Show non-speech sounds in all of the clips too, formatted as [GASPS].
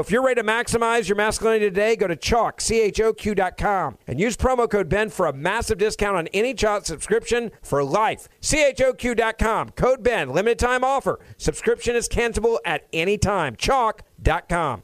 If you're ready to maximize your masculinity today, go to Choq, C-H-O-Q.com, and use promo code Ben for a massive discount on any Choq subscription for life. C-H-O-Q.com, code Ben, limited time offer. Subscription is cancelable at any time. Choq.com.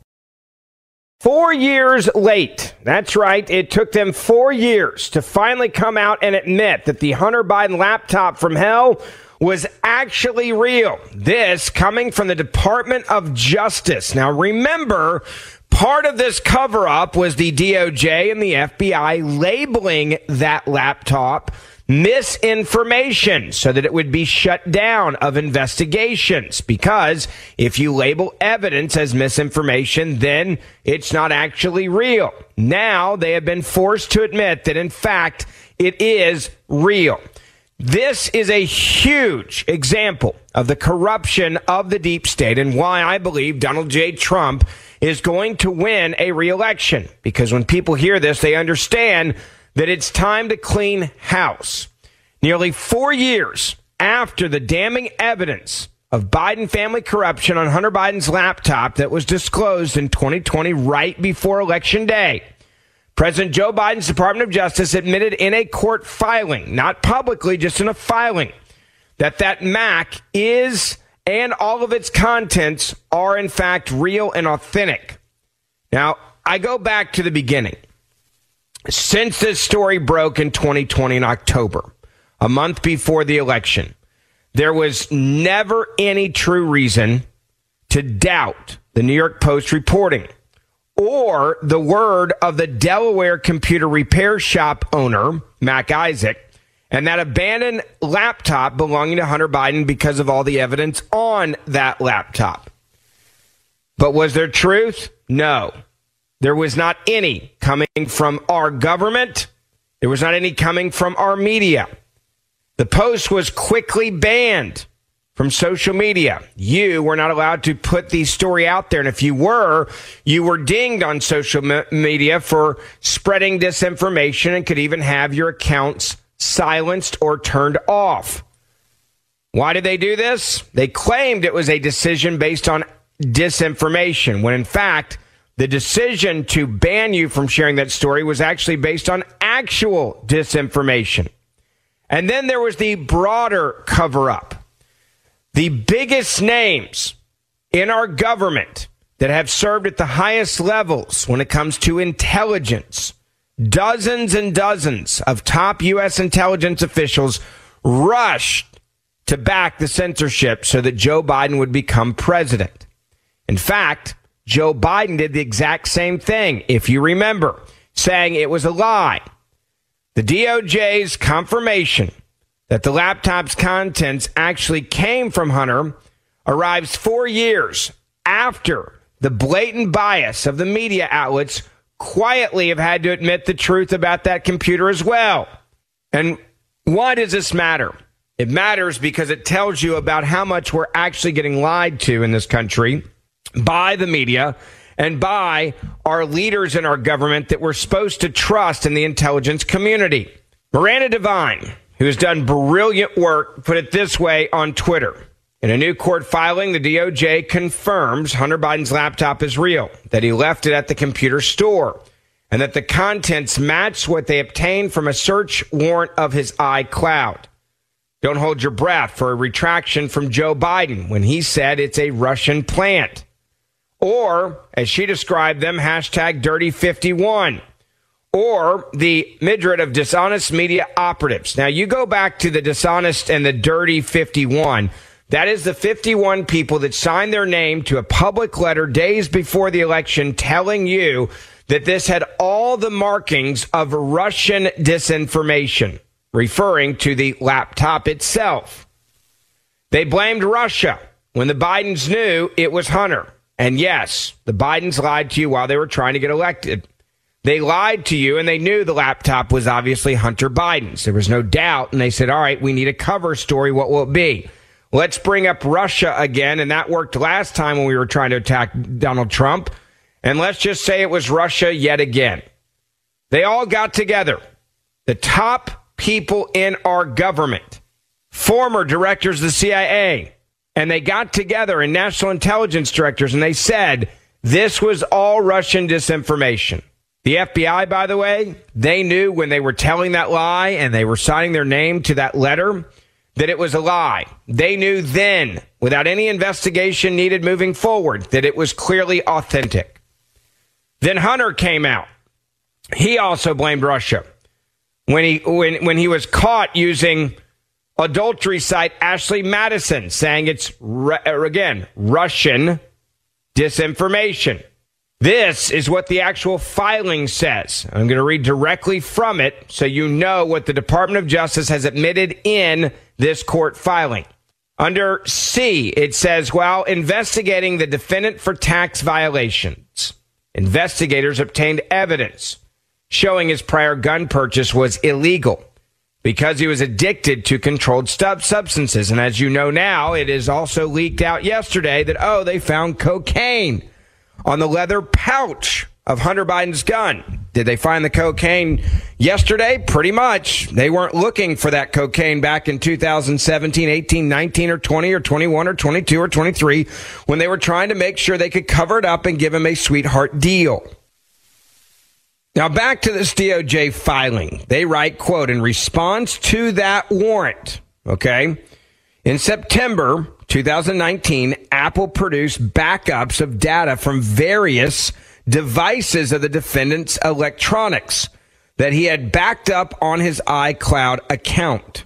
Four years late. That's right. It took them four years to finally come out and admit that the Hunter Biden laptop from hell was actually real. This coming from the Department of Justice. Now remember, part of this cover up was the DOJ and the FBI labeling that laptop misinformation so that it would be shut down of investigations. Because if you label evidence as misinformation, then it's not actually real. Now they have been forced to admit that in fact it is real. This is a huge example of the corruption of the deep state and why I believe Donald J. Trump is going to win a reelection. Because when people hear this, they understand that it's time to clean house. Nearly four years after the damning evidence of Biden family corruption on Hunter Biden's laptop that was disclosed in 2020 right before election day. President Joe Biden's Department of Justice admitted in a court filing, not publicly, just in a filing, that that Mac is and all of its contents are in fact real and authentic. Now, I go back to the beginning. Since this story broke in 2020 in October, a month before the election, there was never any true reason to doubt the New York Post reporting or the word of the Delaware computer repair shop owner, Mac Isaac, and that abandoned laptop belonging to Hunter Biden because of all the evidence on that laptop. But was there truth? No. There was not any coming from our government. There was not any coming from our media. The post was quickly banned from social media. You were not allowed to put the story out there. And if you were, you were dinged on social me- media for spreading disinformation and could even have your accounts silenced or turned off. Why did they do this? They claimed it was a decision based on disinformation, when in fact, the decision to ban you from sharing that story was actually based on actual disinformation. And then there was the broader cover up. The biggest names in our government that have served at the highest levels when it comes to intelligence, dozens and dozens of top U.S. intelligence officials rushed to back the censorship so that Joe Biden would become president. In fact, Joe Biden did the exact same thing, if you remember, saying it was a lie. The DOJ's confirmation that the laptop's contents actually came from Hunter arrives four years after the blatant bias of the media outlets quietly have had to admit the truth about that computer as well. And why does this matter? It matters because it tells you about how much we're actually getting lied to in this country by the media and by our leaders in our government that we're supposed to trust in the intelligence community. Miranda Devine who has done brilliant work, put it this way on Twitter. In a new court filing, the DOJ confirms Hunter Biden's laptop is real, that he left it at the computer store, and that the contents match what they obtained from a search warrant of his iCloud. Don't hold your breath for a retraction from Joe Biden when he said it's a Russian plant. Or, as she described them, hashtag dirty 51 or the midret of dishonest media operatives. Now, you go back to the dishonest and the dirty 51. That is the 51 people that signed their name to a public letter days before the election telling you that this had all the markings of Russian disinformation, referring to the laptop itself. They blamed Russia when the Bidens knew it was Hunter. And yes, the Bidens lied to you while they were trying to get elected. They lied to you and they knew the laptop was obviously Hunter Biden's. There was no doubt. And they said, all right, we need a cover story. What will it be? Let's bring up Russia again. And that worked last time when we were trying to attack Donald Trump. And let's just say it was Russia yet again. They all got together. The top people in our government, former directors of the CIA, and they got together and national intelligence directors and they said this was all Russian disinformation. The FBI, by the way, they knew when they were telling that lie and they were signing their name to that letter that it was a lie. They knew then, without any investigation needed moving forward, that it was clearly authentic. Then Hunter came out. He also blamed Russia when he when when he was caught using adultery site Ashley Madison, saying it's uh, again Russian disinformation. This is what the actual filing says. I'm going to read directly from it so you know what the Department of Justice has admitted in this court filing. Under C, it says while investigating the defendant for tax violations, investigators obtained evidence showing his prior gun purchase was illegal because he was addicted to controlled substances. And as you know now, it is also leaked out yesterday that, oh, they found cocaine on the leather pouch of Hunter Biden's gun. Did they find the cocaine yesterday? Pretty much. They weren't looking for that cocaine back in 2017, 18, 19, or 20, or 21, or 22, or 23 when they were trying to make sure they could cover it up and give him a sweetheart deal. Now back to this DOJ filing. They write, quote, in response to that warrant, okay, in September, 2019, Apple produced backups of data from various devices of the defendant's electronics that he had backed up on his iCloud account.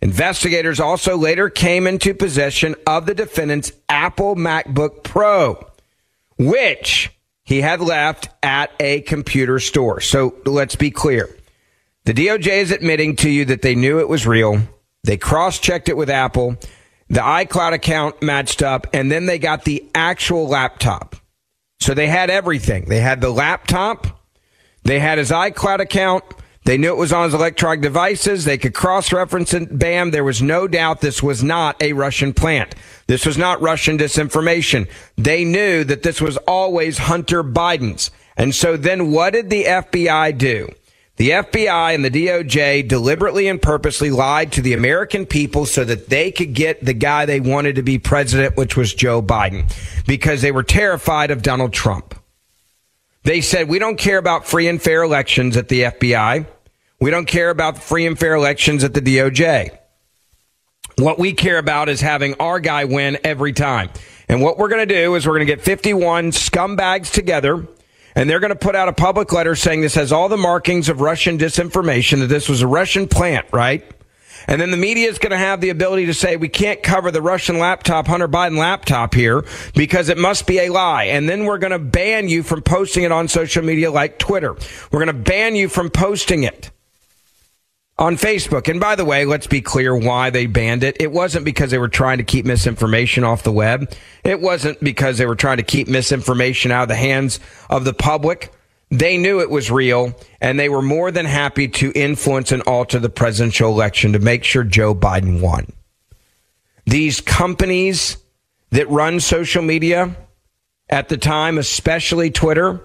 Investigators also later came into possession of the defendant's Apple MacBook Pro, which he had left at a computer store. So let's be clear. The DOJ is admitting to you that they knew it was real. They cross checked it with Apple the iCloud account matched up, and then they got the actual laptop. So they had everything. They had the laptop, they had his iCloud account, They knew it was on his electronic devices. They could cross reference it. Bam. There was no doubt this was not a Russian plant. This was not Russian disinformation. They knew that this was always Hunter Biden's. And so then what did the FBI do? The FBI and the DOJ deliberately and purposely lied to the American people so that they could get the guy they wanted to be president, which was Joe Biden, because they were terrified of Donald Trump. They said, we don't care about free and fair elections at the FBI. We don't care about free and fair elections at the DOJ. What we care about is having our guy win every time. And what we're going to do is we're going to get 51 scumbags together and they're going to put out a public letter saying this has all the markings of Russian disinformation, that this was a Russian plant, right? And then the media is going to have the ability to say we can't cover the Russian laptop, Hunter Biden laptop here because it must be a lie. And then we're going to ban you from posting it on social media like Twitter. We're going to ban you from posting it on Facebook. And by the way, let's be clear why they banned it. It wasn't because they were trying to keep misinformation off the web. It wasn't because they were trying to keep misinformation out of the hands of the public. They knew it was real and they were more than happy to influence and alter the presidential election to make sure Joe Biden won. These companies that run social media at the time, especially Twitter,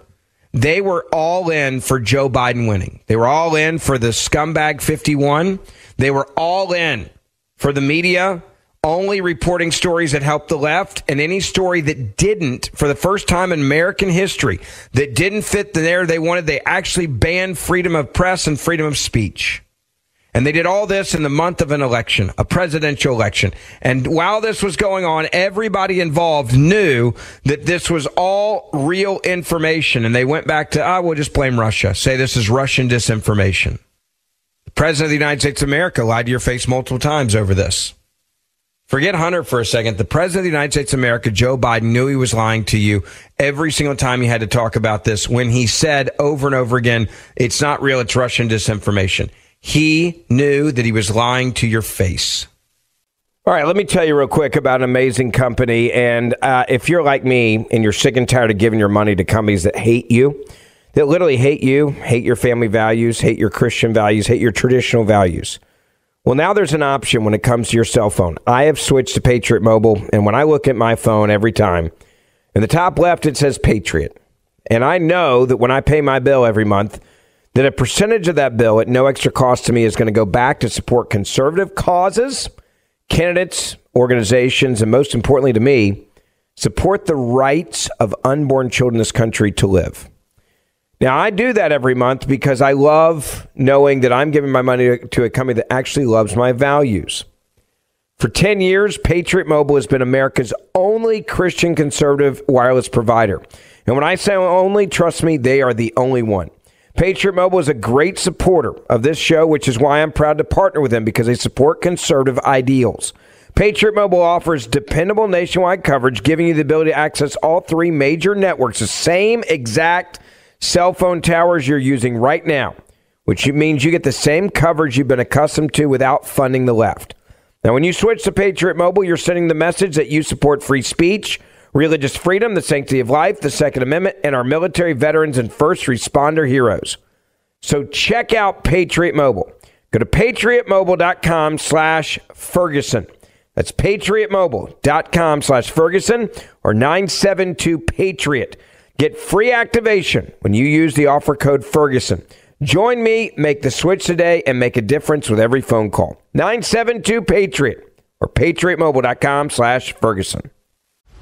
they were all in for Joe Biden winning. They were all in for the scumbag 51. They were all in for the media only reporting stories that helped the left and any story that didn't for the first time in American history that didn't fit the narrative they wanted, they actually banned freedom of press and freedom of speech. And they did all this in the month of an election, a presidential election. And while this was going on, everybody involved knew that this was all real information. And they went back to, I we'll just blame Russia, say this is Russian disinformation. The president of the United States of America lied to your face multiple times over this. Forget Hunter for a second. The president of the United States of America, Joe Biden, knew he was lying to you every single time he had to talk about this when he said over and over again, it's not real, it's Russian disinformation. He knew that he was lying to your face. All right, let me tell you real quick about an amazing company. And uh, if you're like me and you're sick and tired of giving your money to companies that hate you, that literally hate you, hate your family values, hate your Christian values, hate your traditional values. Well, now there's an option when it comes to your cell phone. I have switched to Patriot Mobile, and when I look at my phone every time, in the top left it says Patriot. And I know that when I pay my bill every month, that a percentage of that bill at no extra cost to me is going to go back to support conservative causes, candidates, organizations, and most importantly to me, support the rights of unborn children in this country to live. Now, I do that every month because I love knowing that I'm giving my money to a company that actually loves my values. For 10 years, Patriot Mobile has been America's only Christian conservative wireless provider. And when I say only, trust me, they are the only one. Patriot Mobile is a great supporter of this show, which is why I'm proud to partner with them because they support conservative ideals. Patriot Mobile offers dependable nationwide coverage, giving you the ability to access all three major networks, the same exact cell phone towers you're using right now, which means you get the same coverage you've been accustomed to without funding the left. Now, when you switch to Patriot Mobile, you're sending the message that you support free speech religious freedom, the sanctity of life, the Second Amendment, and our military veterans and first responder heroes. So check out Patriot Mobile. Go to patriotmobile.com slash Ferguson. That's patriotmobile.com slash Ferguson or 972 Patriot. Get free activation when you use the offer code Ferguson. Join me, make the switch today, and make a difference with every phone call. 972 Patriot or patriotmobile.com slash Ferguson.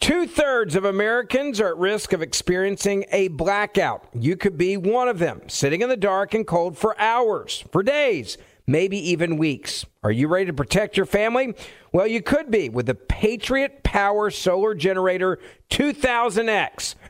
Two thirds of Americans are at risk of experiencing a blackout. You could be one of them, sitting in the dark and cold for hours, for days maybe even weeks. Are you ready to protect your family? Well, you could be with the Patriot Power Solar Generator 2000X.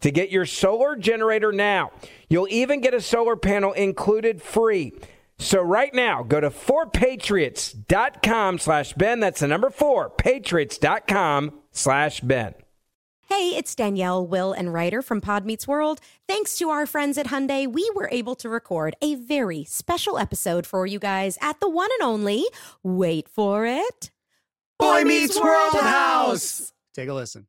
to get your solar generator now. You'll even get a solar panel included free. So right now, go to 4patriots.com slash Ben. That's the number four, patriots.com slash Ben. Hey, it's Danielle, Will, and Rider from Pod Meets World. Thanks to our friends at Hyundai, we were able to record a very special episode for you guys at the one and only, wait for it, Boy Meets World House. Take a listen.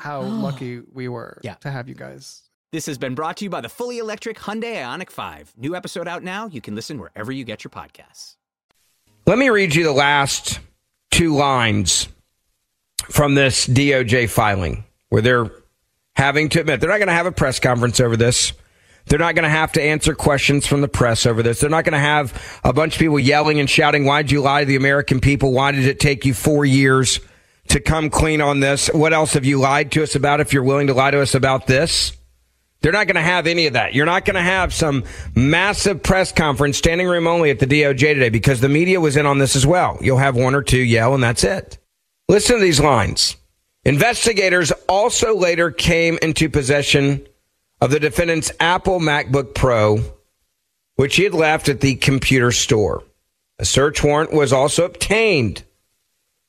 how [GASPS] lucky we were Yeah. to have you guys. This has been brought to you by the fully electric Hyundai Ioniq 5. New episode out now. You can listen wherever you get your podcasts. Let me read you the last two lines from this DOJ filing where they're having to admit they're not going to have a press conference over this. They're not going to have to answer questions from the press over this. They're not going to have a bunch of people yelling and shouting, Why'd you lie to the American people? Why did it take you four years to come clean on this? What else have you lied to us about if you're willing to lie to us about this? They're not going to have any of that. You're not going to have some massive press conference, standing room only at the DOJ today because the media was in on this as well. You'll have one or two yell, and that's it. Listen to these lines. Investigators also later came into possession of the defendant's Apple MacBook Pro, which he had left at the computer store. A search warrant was also obtained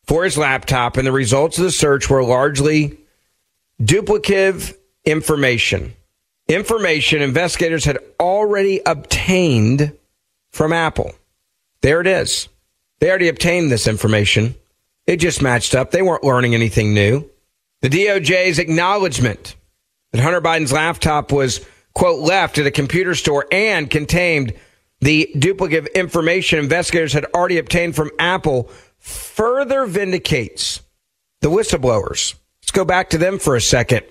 for his laptop, and the results of the search were largely duplicative information. Information investigators had already obtained from Apple. There it is. They already obtained this information. It just matched up. They weren't learning anything new. The DOJ's acknowledgement that Hunter Biden's laptop was, quote, left at a computer store and contained the duplicate information investigators had already obtained from Apple further vindicates the whistleblowers. Let's go back to them for a second.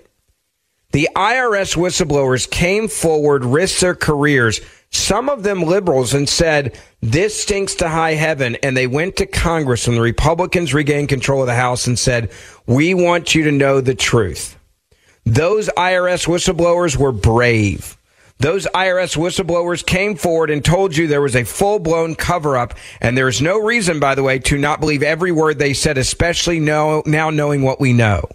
The IRS whistleblowers came forward, risked their careers, some of them liberals, and said, This stinks to high heaven. And they went to Congress when the Republicans regained control of the House and said, We want you to know the truth. Those IRS whistleblowers were brave. Those IRS whistleblowers came forward and told you there was a full blown cover up. And there is no reason, by the way, to not believe every word they said, especially now, now knowing what we know.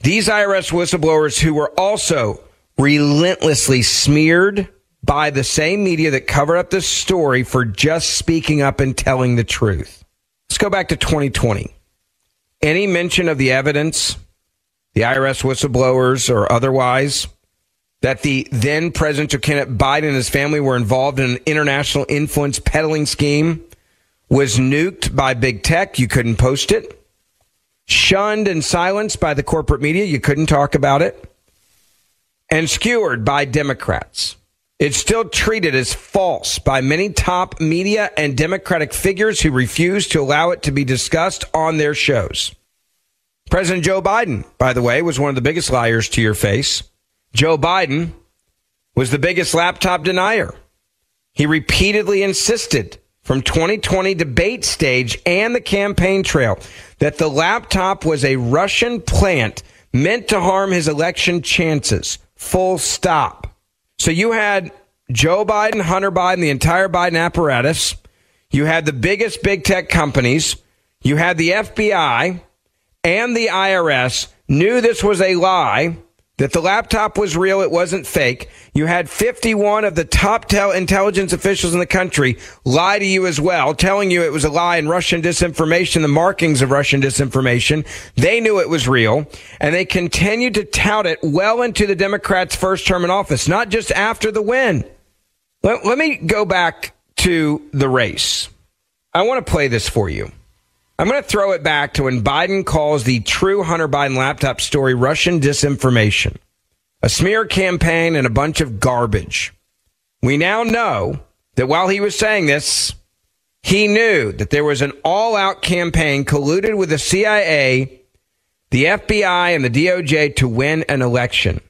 These IRS whistleblowers who were also relentlessly smeared by the same media that covered up this story for just speaking up and telling the truth. Let's go back to 2020. Any mention of the evidence, the IRS whistleblowers or otherwise, that the then presidential candidate Biden and his family were involved in an international influence peddling scheme was nuked by big tech. You couldn't post it. Shunned and silenced by the corporate media. You couldn't talk about it. And skewered by Democrats. It's still treated as false by many top media and Democratic figures who refuse to allow it to be discussed on their shows. President Joe Biden, by the way, was one of the biggest liars to your face. Joe Biden was the biggest laptop denier. He repeatedly insisted from 2020 debate stage and the campaign trail that the laptop was a Russian plant meant to harm his election chances. Full stop. So you had Joe Biden, Hunter Biden, the entire Biden apparatus. You had the biggest big tech companies. You had the FBI and the IRS knew this was a lie that the laptop was real, it wasn't fake. You had 51 of the top tel- intelligence officials in the country lie to you as well, telling you it was a lie and Russian disinformation, the markings of Russian disinformation. They knew it was real, and they continued to tout it well into the Democrats' first term in office, not just after the win. Let, let me go back to the race. I want to play this for you. I'm going to throw it back to when Biden calls the true Hunter Biden laptop story Russian disinformation, a smear campaign, and a bunch of garbage. We now know that while he was saying this, he knew that there was an all out campaign colluded with the CIA, the FBI, and the DOJ to win an election.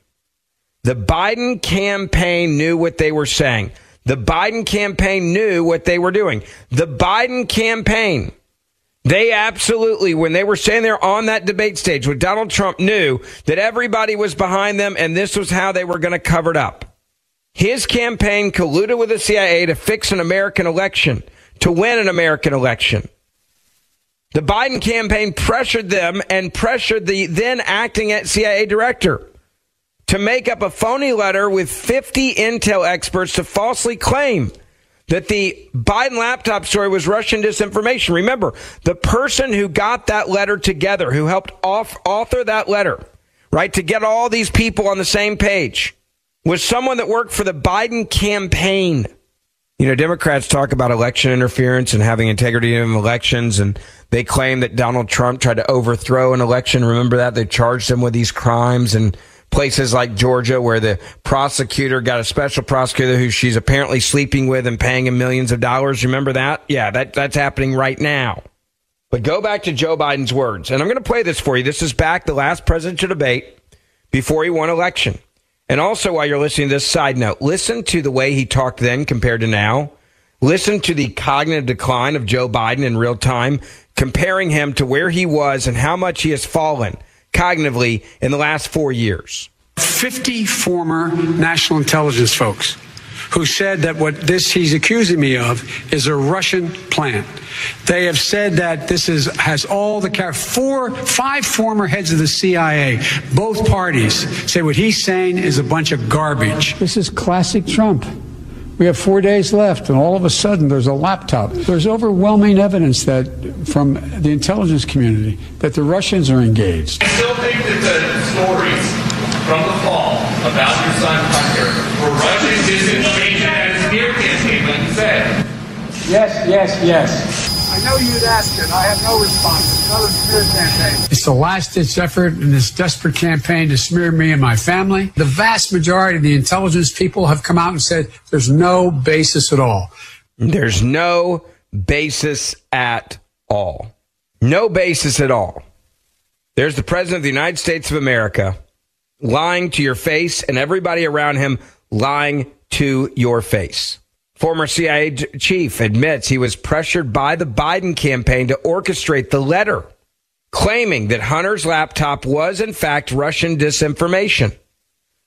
The Biden campaign knew what they were saying. The Biden campaign knew what they were doing. The Biden campaign they absolutely, when they were standing there on that debate stage with Donald Trump, knew that everybody was behind them and this was how they were going to cover it up. His campaign colluded with the CIA to fix an American election, to win an American election. The Biden campaign pressured them and pressured the then acting CIA director to make up a phony letter with 50 intel experts to falsely claim that the Biden laptop story was Russian disinformation. Remember, the person who got that letter together, who helped off, author that letter, right, to get all these people on the same page, was someone that worked for the Biden campaign. You know, Democrats talk about election interference and having integrity in elections, and they claim that Donald Trump tried to overthrow an election. Remember that? They charged him with these crimes and places like Georgia where the prosecutor got a special prosecutor who she's apparently sleeping with and paying him millions of dollars. Remember that? Yeah, that, that's happening right now. But go back to Joe Biden's words. And I'm going to play this for you. This is back the last presidential debate before he won election. And also, while you're listening to this side note, listen to the way he talked then compared to now. Listen to the cognitive decline of Joe Biden in real time, comparing him to where he was and how much he has fallen cognitively in the last four years. 50 former national intelligence folks who said that what this he's accusing me of is a Russian plan. They have said that this is has all the four five former heads of the CIA, both parties say what he's saying is a bunch of garbage. This is classic Trump. We have four days left, and all of a sudden there's a laptop. There's overwhelming evidence that from the intelligence community that the Russians are engaged. I still think that the stories from the fall about your son Hunter were Russian disinformation as smear campaign, said. Yes, yes, yes. I know you'd ask it. I have no response. Another smear campaign. It's the last ditch effort in this desperate campaign to smear me and my family. The vast majority of the intelligence people have come out and said there's no basis at all. There's no basis at all. No basis at all. There's the President of the United States of America lying to your face and everybody around him lying to your face. Former CIA chief admits he was pressured by the Biden campaign to orchestrate the letter, claiming that Hunter's laptop was, in fact, Russian disinformation.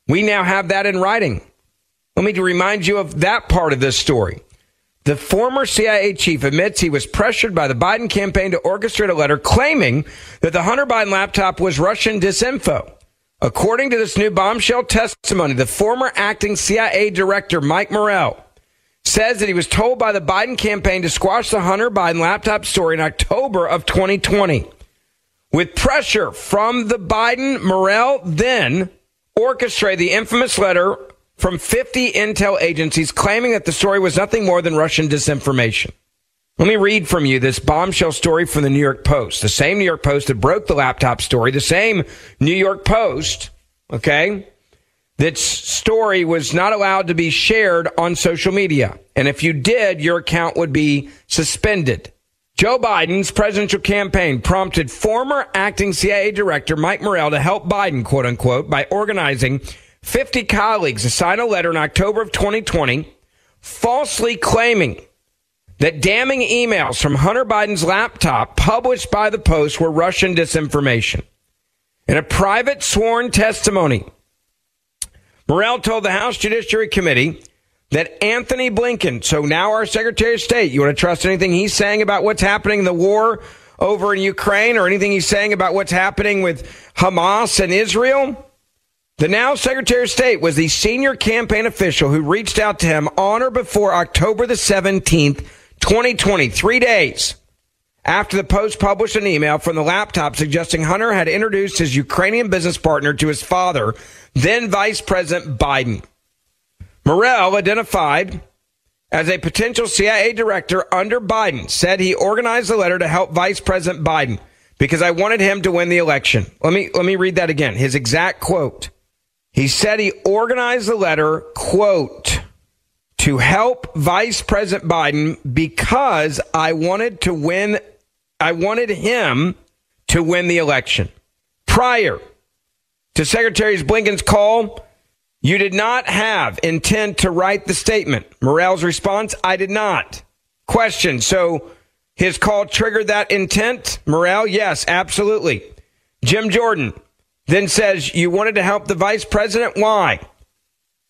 We now have that in writing. Let me remind you of that part of this story. The former CIA chief admits he was pressured by the Biden campaign to orchestrate a letter claiming that the Hunter Biden laptop was Russian disinfo. According to this new bombshell testimony, the former acting CIA director, Mike Morell, says that he was told by the Biden campaign to squash the Hunter Biden laptop story in October of 2020. With pressure from the Biden Morell then orchestrated the infamous letter from 50 intel agencies claiming that the story was nothing more than Russian disinformation. Let me read from you this bombshell story from the New York Post, the same New York Post that broke the laptop story, the same New York Post, okay, that story was not allowed to be shared on social media. And if you did, your account would be suspended. Joe Biden's presidential campaign prompted former acting CIA director Mike Morell to help Biden, quote unquote, by organizing 50 colleagues to sign a letter in October of 2020 falsely claiming that damning emails from Hunter Biden's laptop published by the Post were Russian disinformation. In a private sworn testimony, Morell told the House Judiciary Committee that Antony Blinken, so now our Secretary of State, you want to trust anything he's saying about what's happening in the war over in Ukraine or anything he's saying about what's happening with Hamas and Israel? The now Secretary of State was the senior campaign official who reached out to him on or before October the 17th, 2020, three days after the Post published an email from the laptop suggesting Hunter had introduced his Ukrainian business partner to his father, then Vice President Biden. Morell, identified as a potential CIA director under Biden, said he organized the letter to help Vice President Biden because I wanted him to win the election. Let me let me read that again. His exact quote. He said he organized the letter, quote, to help Vice President Biden because I wanted to win I wanted him to win the election. Prior to Secretary Blinken's call, you did not have intent to write the statement. Morell's response, I did not. Question, so his call triggered that intent? Morell, yes, absolutely. Jim Jordan then says, You wanted to help the vice president? Why?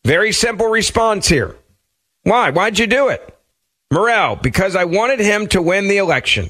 Very simple response here. Why? Why'd you do it? Morell, because I wanted him to win the election.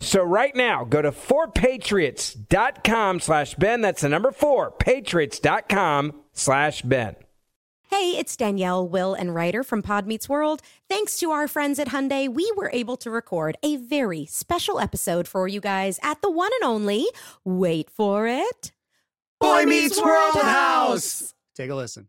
So right now, go to 4patriots.com slash Ben. That's the number 4, patriots.com slash Ben. Hey, it's Danielle, Will, and Rider from Pod Meets World. Thanks to our friends at Hyundai, we were able to record a very special episode for you guys at the one and only, wait for it, Boy Meets World House. Take a listen.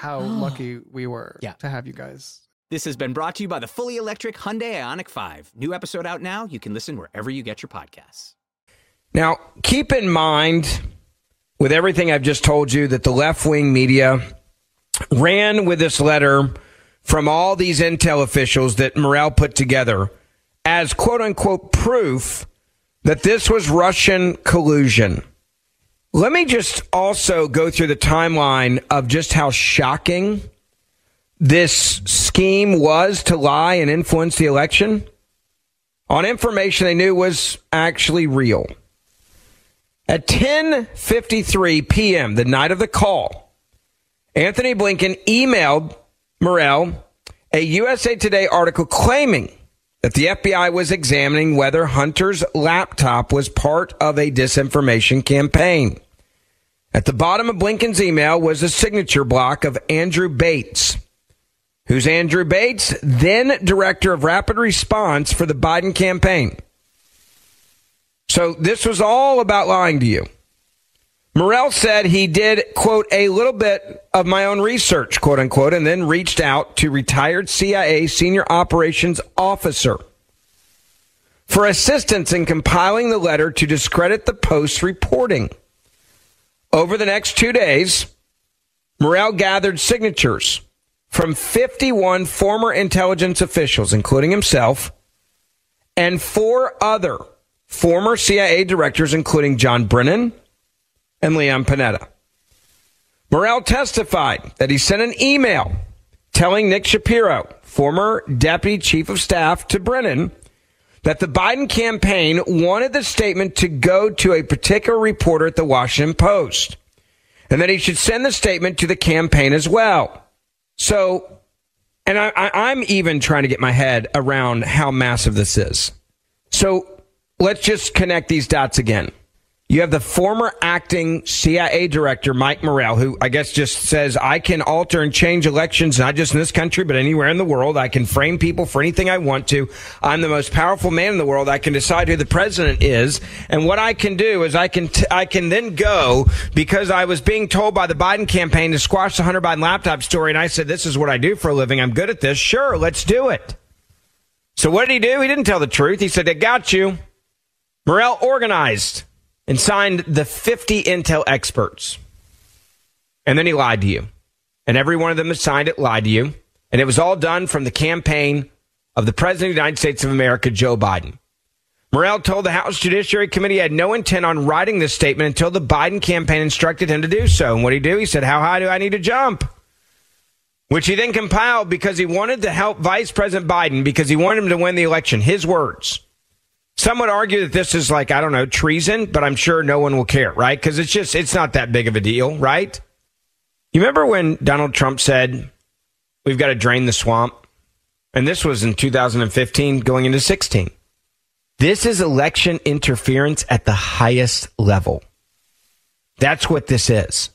how [GASPS] lucky we were Yeah. to have you guys. This has been brought to you by the fully electric Hyundai Ioniq 5. New episode out now. You can listen wherever you get your podcasts. Now, keep in mind, with everything I've just told you, that the left wing media ran with this letter from all these intel officials that Morell put together as quote unquote proof that this was Russian collusion. Let me just also go through the timeline of just how shocking this scheme was to lie and influence the election on information they knew was actually real. At 10:53 p.m., the night of the call, Antony Blinken emailed Morell a USA Today article claiming that the FBI was examining whether Hunter's laptop was part of a disinformation campaign. At the bottom of Blinken's email was a signature block of Andrew Bates. Who's Andrew Bates, then director of rapid response for the Biden campaign. So this was all about lying to you. Morell said he did, quote, a little bit of my own research, quote unquote, and then reached out to retired CIA senior operations officer for assistance in compiling the letter to discredit the Post's reporting. Over the next two days, Morell gathered signatures from 51 former intelligence officials, including himself, and four other former CIA directors, including John Brennan and Leon Panetta. Morell testified that he sent an email telling Nick Shapiro, former deputy chief of staff to Brennan, that the Biden campaign wanted the statement to go to a particular reporter at the Washington Post, and that he should send the statement to the campaign as well. So, and I, I'm even trying to get my head around how massive this is. So let's just connect these dots again. You have the former acting CIA director, Mike Morell, who I guess just says, I can alter and change elections, not just in this country, but anywhere in the world. I can frame people for anything I want to. I'm the most powerful man in the world. I can decide who the president is. And what I can do is I can, t- I can then go because I was being told by the Biden campaign to squash the Hunter Biden laptop story. And I said, this is what I do for a living. I'm good at this. Sure, let's do it. So what did he do? He didn't tell the truth. He said, I got you. Morell organized and signed the 50 intel experts. And then he lied to you. And every one of them that signed it lied to you. And it was all done from the campaign of the President of the United States of America, Joe Biden. Morell told the House Judiciary Committee he had no intent on writing this statement until the Biden campaign instructed him to do so. And what did he do? He said, How high do I need to jump? Which he then compiled because he wanted to help Vice President Biden because he wanted him to win the election. His words. Some would argue that this is like, I don't know, treason, but I'm sure no one will care, right? Because it's just, it's not that big of a deal, right? You remember when Donald Trump said, we've got to drain the swamp? And this was in 2015 going into 16. This is election interference at the highest level. That's what this is.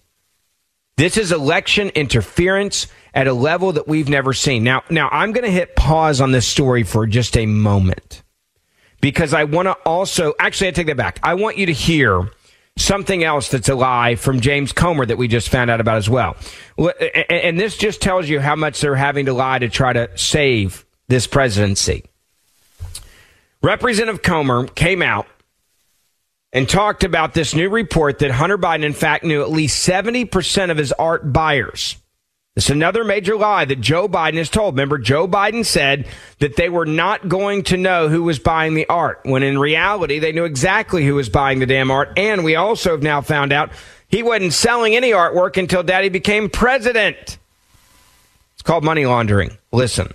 This is election interference at a level that we've never seen. Now, now I'm going to hit pause on this story for just a moment because I want to also, actually, I take that back. I want you to hear something else that's a lie from James Comer that we just found out about as well. And this just tells you how much they're having to lie to try to save this presidency. Representative Comer came out and talked about this new report that Hunter Biden, in fact, knew at least 70% of his art buyers. It's another major lie that Joe Biden has told. Remember, Joe Biden said that they were not going to know who was buying the art, when in reality, they knew exactly who was buying the damn art. And we also have now found out he wasn't selling any artwork until daddy became president. It's called money laundering. Listen,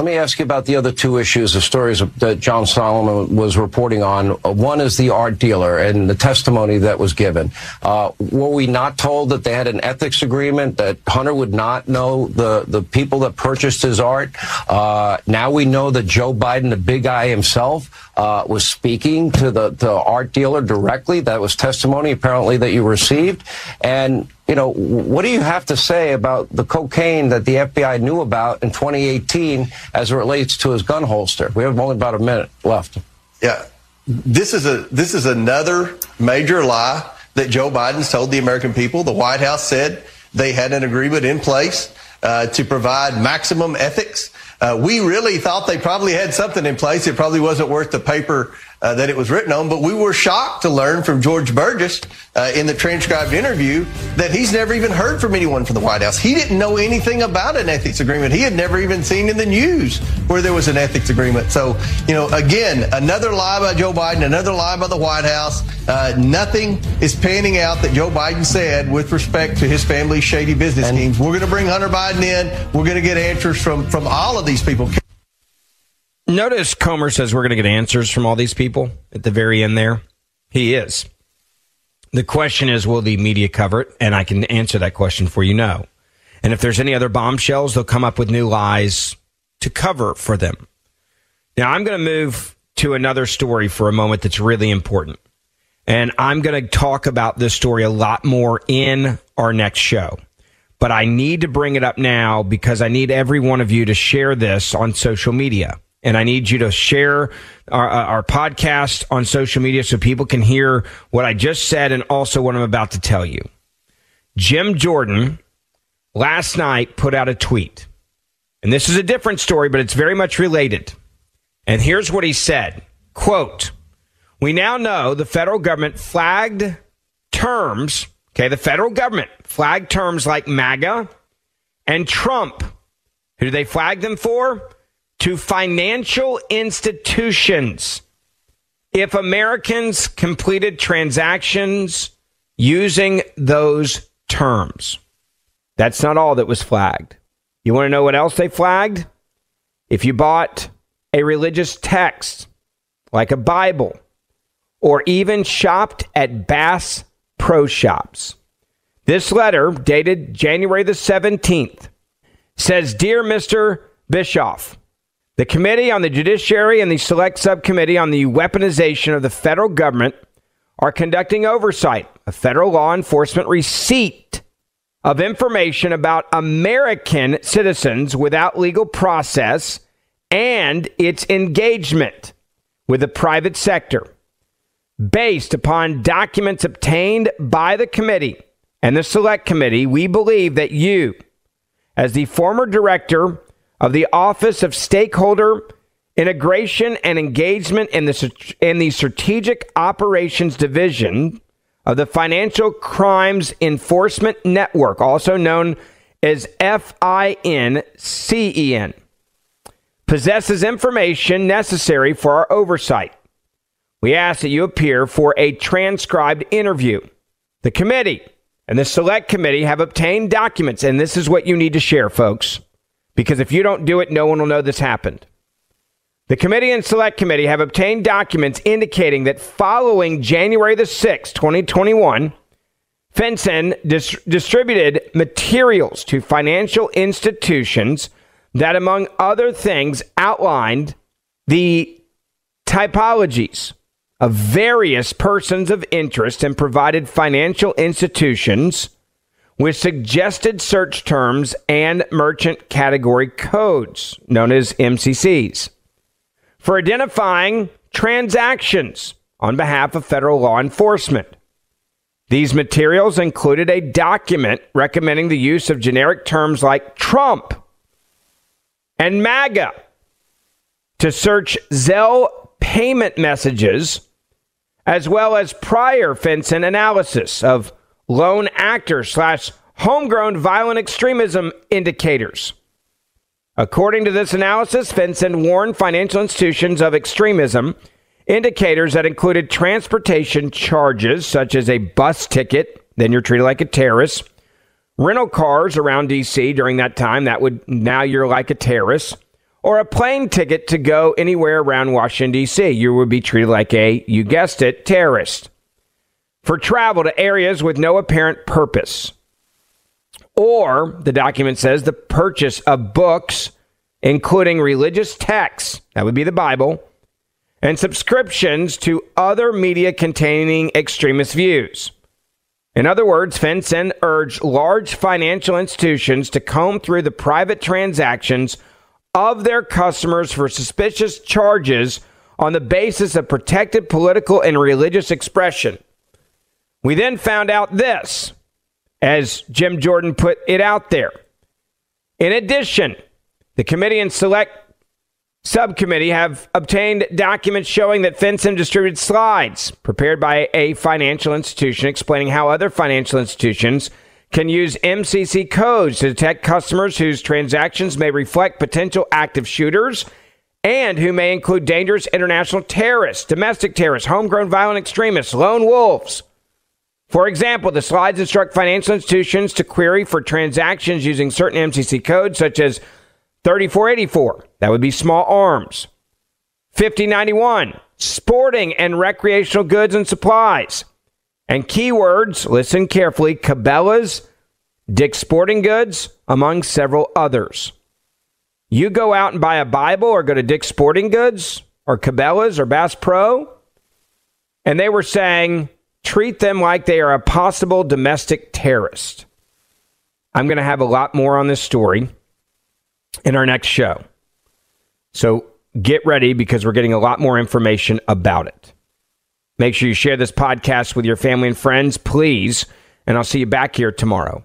Let me ask you about the other two issues, of stories that John Solomon was reporting on. Uh, one is the art dealer and the testimony that was given. Uh, were we not told that they had an ethics agreement that Hunter would not know the, the people that purchased his art? Uh, now we know that Joe Biden, the big guy himself, uh, was speaking to the, the art dealer directly. That was testimony apparently that you received. And you know, what do you have to say about the cocaine that the FBI knew about in 2018 as it relates to his gun holster? We have only about a minute left. Yeah. This is a this is another major lie that Joe Biden's told the American people. The White House said they had an agreement in place uh, to provide maximum ethics. Uh, we really thought they probably had something in place. It probably wasn't worth the paper uh, that it was written on. But we were shocked to learn from Georges Bergès uh, in the transcribed interview that he's never even heard from anyone from the White House. He didn't know anything about an ethics agreement. He had never even seen in the news where there was an ethics agreement. So, you know, again, another lie by Joe Biden, another lie by the White House. Uh, nothing is panning out that Joe Biden said with respect to his family's shady business and schemes. We're going to bring Hunter Biden in. We're going to get answers from, from all of these people. Notice Comer says we're going to get answers from all these people at the very end there. He is. The question is, will the media cover it? And I can answer that question for you no. And if there's any other bombshells, they'll come up with new lies to cover for them. Now, I'm going to move to another story for a moment that's really important. And I'm going to talk about this story a lot more in our next show. But I need to bring it up now because I need every one of you to share this on social media and I need you to share our, uh, our podcast on social media so people can hear what I just said and also what I'm about to tell you. Jim Jordan last night put out a tweet. And this is a different story, but it's very much related. And here's what he said. Quote, we now know the federal government flagged terms, okay, the federal government flagged terms like MAGA and Trump. Who do they flag them for? To financial institutions if Americans completed transactions using those terms. That's not all that was flagged. You want to know what else they flagged? If you bought a religious text like a Bible or even shopped at Bass Pro Shops. This letter, dated January the 17th, says Dear Mr. Bischoff, the Committee on the Judiciary and the Select Subcommittee on the Weaponization of the Federal Government are conducting oversight of federal law enforcement receipt of information about American citizens without legal process and its engagement with the private sector. Based upon documents obtained by the committee and the select committee, we believe that you, as the former director of the Office of Stakeholder Integration and Engagement in the, in the Strategic Operations Division of the Financial Crimes Enforcement Network, also known as FINCEN, possesses information necessary for our oversight. We ask that you appear for a transcribed interview. The committee and the select committee have obtained documents, and this is what you need to share, folks because if you don't do it, no one will know this happened. The committee and select committee have obtained documents indicating that following January the 6th, 2021, FinCEN dis- distributed materials to financial institutions that, among other things, outlined the typologies of various persons of interest and provided financial institutions with suggested search terms and merchant category codes, known as MCCs, for identifying transactions on behalf of federal law enforcement. These materials included a document recommending the use of generic terms like Trump and MAGA to search Zelle payment messages, as well as prior FinCEN analysis of lone actor slash homegrown violent extremism indicators. According to this analysis, FinCEN warned financial institutions of extremism indicators that included transportation charges, such as a bus ticket, then you're treated like a terrorist, rental cars around DC during that time, that would now you're like a terrorist, or a plane ticket to go anywhere around Washington, D.C. You would be treated like a, you guessed it, terrorist. For travel to areas with no apparent purpose. Or, the document says, the purchase of books, including religious texts, that would be the Bible, and subscriptions to other media containing extremist views. In other words, FinCEN urged large financial institutions to comb through the private transactions of their customers for suspicious charges on the basis of protected political and religious expression. We then found out this, as Jim Jordan put it out there. In addition, the committee and select subcommittee have obtained documents showing that FinCEN distributed slides prepared by a financial institution explaining how other financial institutions can use MCC codes to detect customers whose transactions may reflect potential active shooters and who may include dangerous international terrorists, domestic terrorists, homegrown violent extremists, lone wolves. For example, the slides instruct financial institutions to query for transactions using certain MCC codes, such as 3484, that would be small arms. 5091, sporting and recreational goods and supplies. And keywords, listen carefully Cabela's, Dick's Sporting Goods, among several others. You go out and buy a Bible or go to Dick's Sporting Goods or Cabela's or Bass Pro, and they were saying, treat them like they are a possible domestic terrorist. I'm going to have a lot more on this story in our next show. So get ready because we're getting a lot more information about it. Make sure you share this podcast with your family and friends, please. And I'll see you back here tomorrow.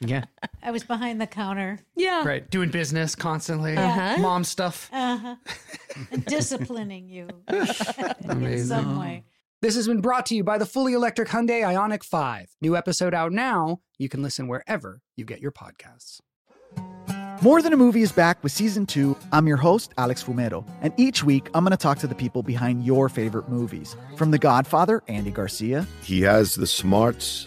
Lot. Yeah. I was behind the counter. Yeah. Right. Doing business constantly. Uh-huh. Mom stuff. Uh-huh. Disciplining you [LAUGHS] in some way. This has been brought to you by the fully electric Hyundai Ioniq 5. New episode out now. You can listen wherever you get your podcasts. More Than a Movie is back with season two. I'm your host, Alex Fumero, and each week I'm going to talk to the people behind your favorite movies. From The Godfather, Andy Garcia, He has the smarts